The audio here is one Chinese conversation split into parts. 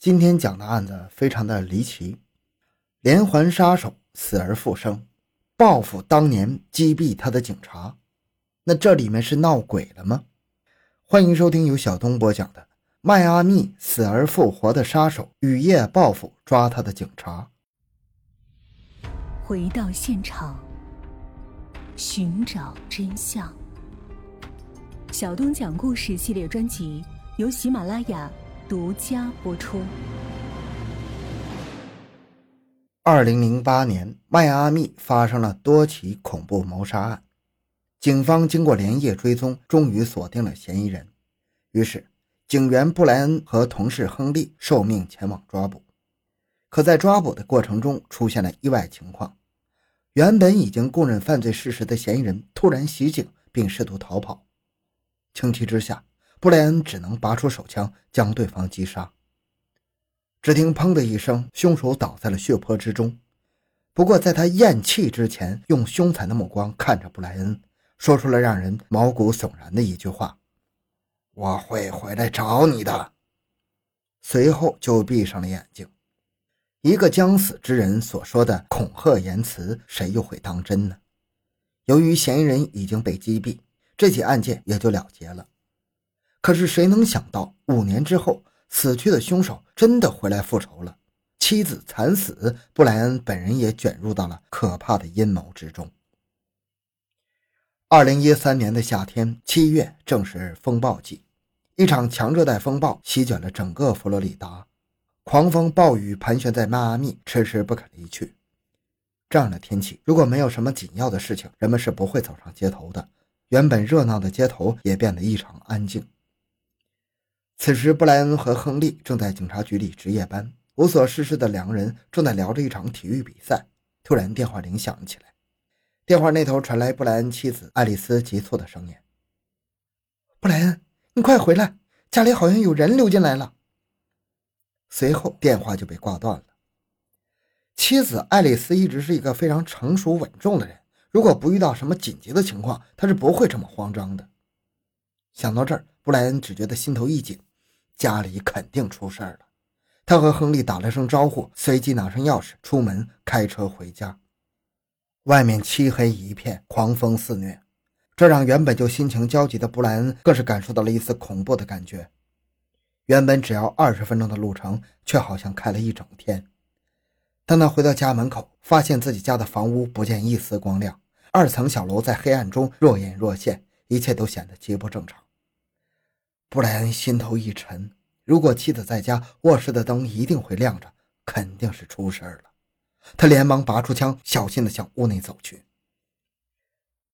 今天讲的案子非常的离奇，连环杀手死而复生，报复当年击毙他的警察。那这里面是闹鬼了吗？欢迎收听由小东播讲的《迈阿密死而复活的杀手雨夜报复抓他的警察》。回到现场，寻找真相。小东讲故事系列专辑由喜马拉雅。独家播出。二零零八年，迈阿密发生了多起恐怖谋杀案，警方经过连夜追踪，终于锁定了嫌疑人。于是，警员布莱恩和同事亨利受命前往抓捕。可在抓捕的过程中，出现了意外情况：原本已经供认犯罪事实的嫌疑人突然袭警，并试图逃跑。情急之下。布莱恩只能拔出手枪将对方击杀。只听“砰”的一声，凶手倒在了血泊之中。不过，在他咽气之前，用凶残的目光看着布莱恩，说出了让人毛骨悚然的一句话：“我会回来找你的。”随后就闭上了眼睛。一个将死之人所说的恐吓言辞，谁又会当真呢？由于嫌疑人已经被击毙，这起案件也就了结了。可是谁能想到，五年之后，死去的凶手真的回来复仇了，妻子惨死，布莱恩本人也卷入到了可怕的阴谋之中。二零一三年的夏天，七月正是风暴季，一场强热带风暴席卷了整个佛罗里达，狂风暴雨盘旋在迈阿密，迟迟不肯离去。这样的天气，如果没有什么紧要的事情，人们是不会走上街头的。原本热闹的街头也变得异常安静。此时，布莱恩和亨利正在警察局里值夜班，无所事事的两个人正在聊着一场体育比赛。突然，电话铃响了起来。电话那头传来布莱恩妻子爱丽丝急促的声音：“布莱恩，你快回来，家里好像有人溜进来了。”随后，电话就被挂断了。妻子爱丽丝一直是一个非常成熟稳重的人，如果不遇到什么紧急的情况，她是不会这么慌张的。想到这儿，布莱恩只觉得心头一紧。家里肯定出事儿了，他和亨利打了声招呼，随即拿上钥匙出门开车回家。外面漆黑一片，狂风肆虐，这让原本就心情焦急的布莱恩更是感受到了一丝恐怖的感觉。原本只要二十分钟的路程，却好像开了一整天。当他回到家门口，发现自己家的房屋不见一丝光亮，二层小楼在黑暗中若隐若现，一切都显得极不正常。布莱恩心头一沉，如果妻子在家，卧室的灯一定会亮着，肯定是出事了。他连忙拔出枪，小心地向屋内走去。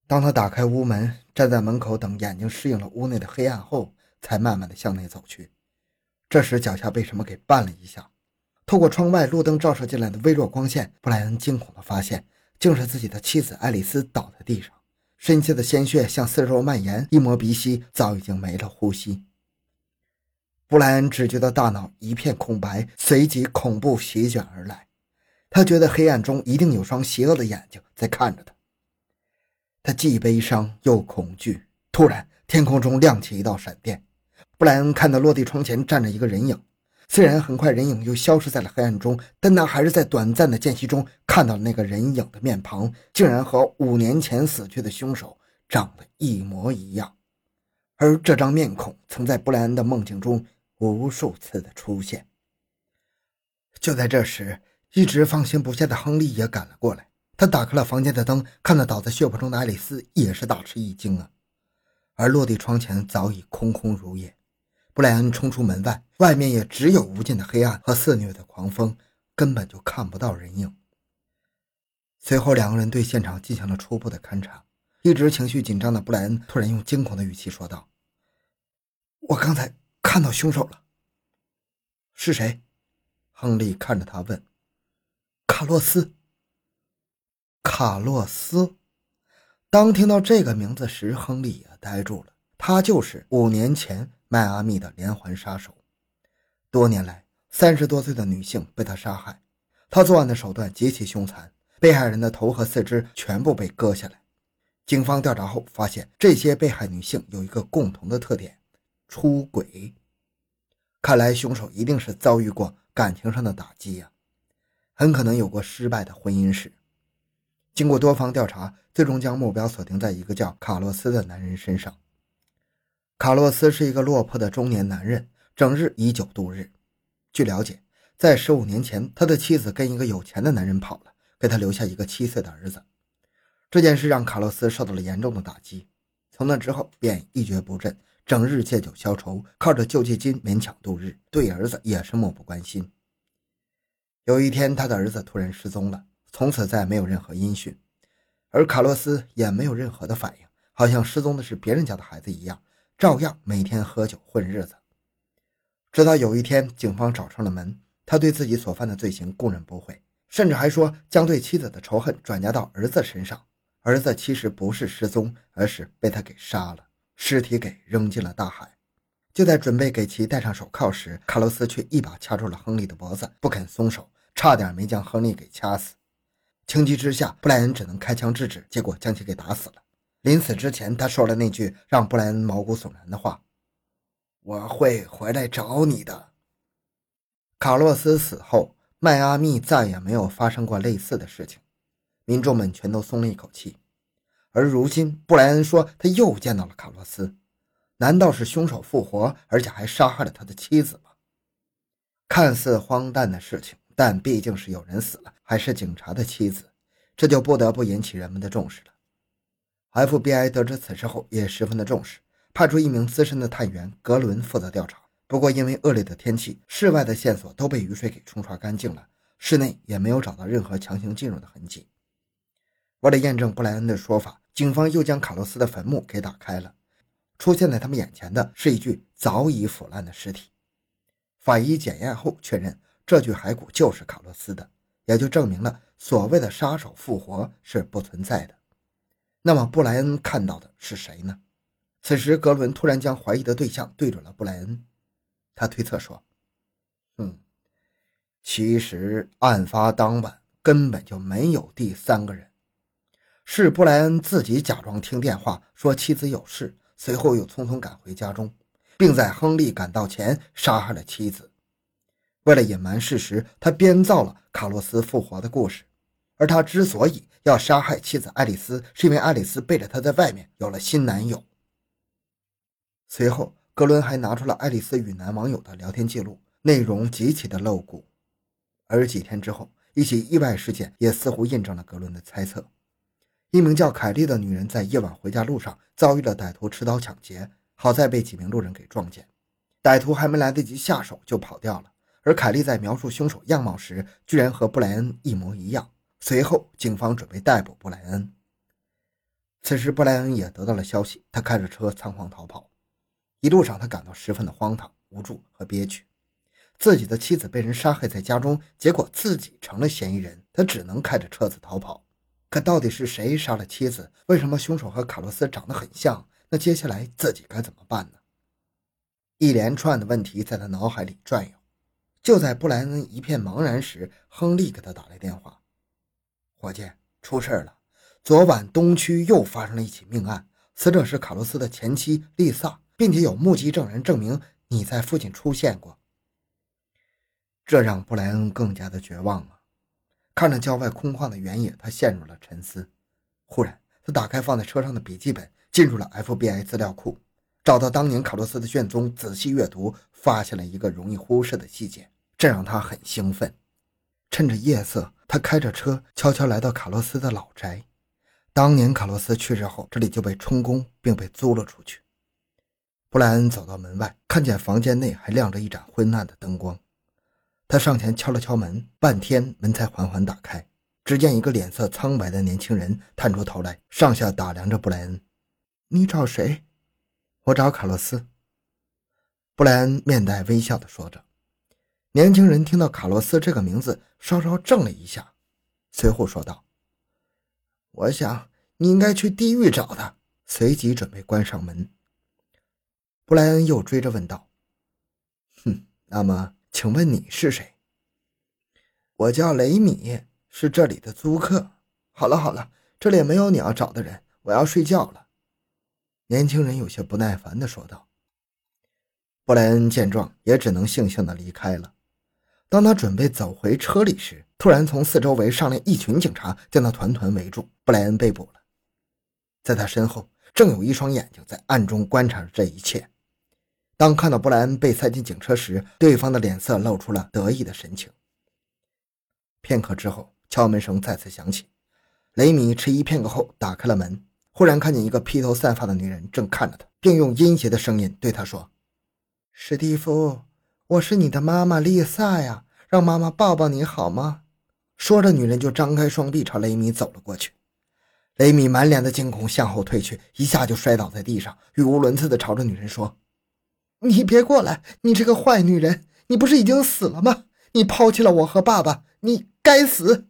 当他打开屋门，站在门口等眼睛适应了屋内的黑暗后，才慢慢地向内走去。这时脚下被什么给绊了一下，透过窗外路灯照射进来的微弱光线，布莱恩惊恐地发现，竟是自己的妻子爱丽丝倒在地上。深切的鲜血向四周蔓延，一摸鼻息，早已经没了呼吸。布莱恩只觉得大脑一片空白，随即恐怖席卷而来。他觉得黑暗中一定有双邪恶的眼睛在看着他。他既悲伤又恐惧。突然，天空中亮起一道闪电，布莱恩看到落地窗前站着一个人影。虽然很快人影又消失在了黑暗中，但他还是在短暂的间隙中看到了那个人影的面庞，竟然和五年前死去的凶手长得一模一样。而这张面孔曾在布莱恩的梦境中无数次的出现。就在这时，一直放心不下的亨利也赶了过来。他打开了房间的灯，看到倒在血泊中的爱丽丝，也是大吃一惊啊。而落地窗前早已空空如也。布莱恩冲出门外，外面也只有无尽的黑暗和肆虐的狂风，根本就看不到人影。随后，两个人对现场进行了初步的勘查。一直情绪紧张的布莱恩突然用惊恐的语气说道：“我刚才看到凶手了。”是谁？亨利看着他问。“卡洛斯。”卡洛斯。当听到这个名字时，亨利也呆住了。他就是五年前。迈阿密的连环杀手，多年来，三十多岁的女性被他杀害。他作案的手段极其凶残，被害人的头和四肢全部被割下来。警方调查后发现，这些被害女性有一个共同的特点：出轨。看来凶手一定是遭遇过感情上的打击呀，很可能有过失败的婚姻史。经过多方调查，最终将目标锁定在一个叫卡洛斯的男人身上。卡洛斯是一个落魄的中年男人，整日以酒度日。据了解，在十五年前，他的妻子跟一个有钱的男人跑了，给他留下一个七岁的儿子。这件事让卡洛斯受到了严重的打击，从那之后便一蹶不振，整日借酒消愁，靠着救济金勉强度日，对儿子也是漠不关心。有一天，他的儿子突然失踪了。从此再没有任何音讯，而卡洛斯也没有任何的反应，好像失踪的是别人家的孩子一样，照样每天喝酒混日子。直到有一天，警方找上了门，他对自己所犯的罪行供认不讳，甚至还说将对妻子的仇恨转嫁到儿子身上。儿子其实不是失踪，而是被他给杀了，尸体给扔进了大海。就在准备给其戴上手铐时，卡洛斯却一把掐住了亨利的脖子，不肯松手，差点没将亨利给掐死。情急之下，布莱恩只能开枪制止，结果将其给打死了。临死之前，他说了那句让布莱恩毛骨悚然的话：“我会回来找你的。”卡洛斯死后，迈阿密再也没有发生过类似的事情，民众们全都松了一口气。而如今，布莱恩说他又见到了卡洛斯，难道是凶手复活，而且还杀害了他的妻子吗？看似荒诞的事情。但毕竟是有人死了，还是警察的妻子，这就不得不引起人们的重视了。FBI 得知此事后也十分的重视，派出一名资深的探员格伦负责调查。不过因为恶劣的天气，室外的线索都被雨水给冲刷干净了，室内也没有找到任何强行进入的痕迹。为了验证布莱恩的说法，警方又将卡洛斯的坟墓给打开了，出现在他们眼前的是一具早已腐烂的尸体。法医检验后确认。这具骸骨就是卡洛斯的，也就证明了所谓的杀手复活是不存在的。那么布莱恩看到的是谁呢？此时格伦突然将怀疑的对象对准了布莱恩，他推测说：“嗯，其实案发当晚根本就没有第三个人，是布莱恩自己假装听电话说妻子有事，随后又匆匆赶回家中，并在亨利赶到前杀害了妻子。”为了隐瞒事实，他编造了卡洛斯复活的故事。而他之所以要杀害妻子爱丽丝，是因为爱丽丝背着他在外面有了新男友。随后，格伦还拿出了爱丽丝与男网友的聊天记录，内容极其的露骨。而几天之后，一起意外事件也似乎印证了格伦的猜测：一名叫凯莉的女人在夜晚回家路上遭遇了歹徒持刀抢劫，好在被几名路人给撞见，歹徒还没来得及下手就跑掉了。而凯莉在描述凶手样貌时，居然和布莱恩一模一样。随后，警方准备逮捕布莱恩。此时，布莱恩也得到了消息，他开着车仓皇逃跑。一路上，他感到十分的荒唐、无助和憋屈。自己的妻子被人杀害在家中，结果自己成了嫌疑人，他只能开着车子逃跑。可到底是谁杀了妻子？为什么凶手和卡洛斯长得很像？那接下来自己该怎么办呢？一连串的问题在他脑海里转悠。就在布莱恩一片茫然时，亨利给他打来电话：“伙计，出事了！昨晚东区又发生了一起命案，死者是卡洛斯的前妻丽萨，并且有目击证人证明你在附近出现过。”这让布莱恩更加的绝望了。看着郊外空旷的原野，他陷入了沉思。忽然，他打开放在车上的笔记本，进入了 FBI 资料库，找到当年卡洛斯的卷宗，仔细阅读，发现了一个容易忽视的细节。这让他很兴奋。趁着夜色，他开着车悄悄来到卡洛斯的老宅。当年卡洛斯去世后，这里就被充公并被租了出去。布莱恩走到门外，看见房间内还亮着一盏昏暗的灯光。他上前敲了敲门，半天门才缓缓打开。只见一个脸色苍白的年轻人探出头来，上下打量着布莱恩：“你找谁？”“我找卡洛斯。”布莱恩面带微笑地说着。年轻人听到卡洛斯这个名字，稍稍怔了一下，随后说道：“我想你应该去地狱找他。”随即准备关上门。布莱恩又追着问道：“哼，那么，请问你是谁？”“我叫雷米，是这里的租客。”“好了好了，这里没有你要找的人，我要睡觉了。”年轻人有些不耐烦地说道。布莱恩见状，也只能悻悻地离开了。当他准备走回车里时，突然从四周围上来一群警察，将他团团围住。布莱恩被捕了，在他身后正有一双眼睛在暗中观察着这一切。当看到布莱恩被塞进警车时，对方的脸色露出了得意的神情。片刻之后，敲门声再次响起。雷米迟疑片刻后打开了门，忽然看见一个披头散发的女人正看着他，并用阴邪的声音对他说：“史蒂夫，我是你的妈妈丽萨呀，让妈妈抱抱你好吗？”说着，女人就张开双臂朝雷米走了过去。雷米满脸的惊恐，向后退去，一下就摔倒在地上，语无伦次地朝着女人说：“你别过来！你这个坏女人，你不是已经死了吗？你抛弃了我和爸爸，你该死！”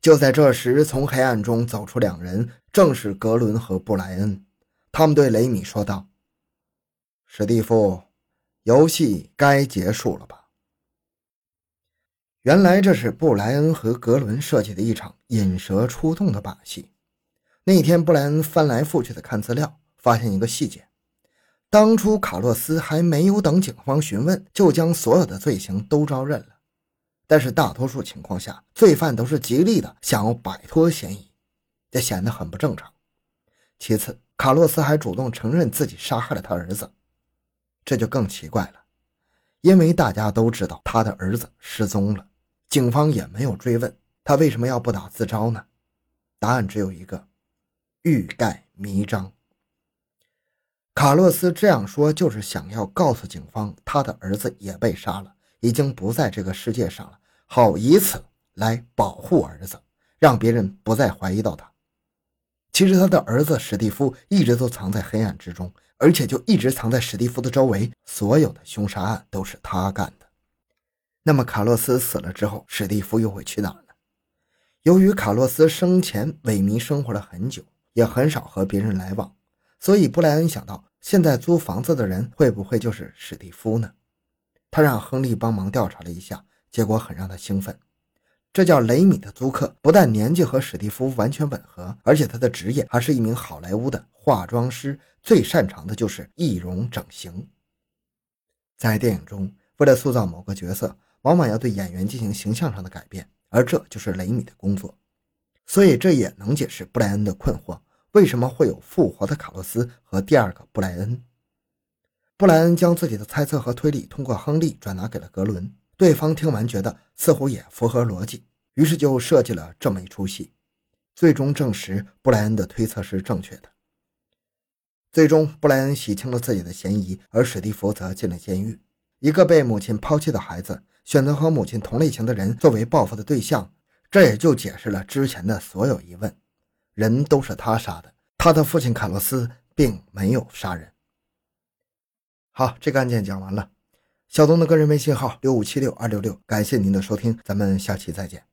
就在这时，从黑暗中走出两人，正是格伦和布莱恩。他们对雷米说道：“史蒂夫，游戏该结束了吧？”原来这是布莱恩和格伦设计的一场引蛇出洞的把戏。那天，布莱恩翻来覆去的看资料，发现一个细节：当初卡洛斯还没有等警方询问，就将所有的罪行都招认了。但是大多数情况下，罪犯都是极力的想要摆脱嫌疑，这显得很不正常。其次，卡洛斯还主动承认自己杀害了他儿子，这就更奇怪了，因为大家都知道他的儿子失踪了，警方也没有追问他为什么要不打自招呢？答案只有一个：欲盖弥彰。卡洛斯这样说，就是想要告诉警方，他的儿子也被杀了。已经不在这个世界上了，好以此来保护儿子，让别人不再怀疑到他。其实他的儿子史蒂夫一直都藏在黑暗之中，而且就一直藏在史蒂夫的周围。所有的凶杀案都是他干的。那么卡洛斯死了之后，史蒂夫又会去哪呢？由于卡洛斯生前萎靡生活了很久，也很少和别人来往，所以布莱恩想到，现在租房子的人会不会就是史蒂夫呢？他让亨利帮忙调查了一下，结果很让他兴奋。这叫雷米的租客不但年纪和史蒂夫完全吻合，而且他的职业还是一名好莱坞的化妆师，最擅长的就是易容整形。在电影中，为了塑造某个角色，往往要对演员进行形象上的改变，而这就是雷米的工作。所以这也能解释布莱恩的困惑：为什么会有复活的卡洛斯和第二个布莱恩？布莱恩将自己的猜测和推理通过亨利转达给了格伦，对方听完觉得似乎也符合逻辑，于是就设计了这么一出戏，最终证实布莱恩的推测是正确的。最终，布莱恩洗清了自己的嫌疑，而史蒂夫则进了监狱。一个被母亲抛弃的孩子选择和母亲同类型的人作为报复的对象，这也就解释了之前的所有疑问：人都是他杀的，他的父亲卡洛斯并没有杀人。好，这个案件讲完了。小东的个人微信号六五七六二六六，感谢您的收听，咱们下期再见。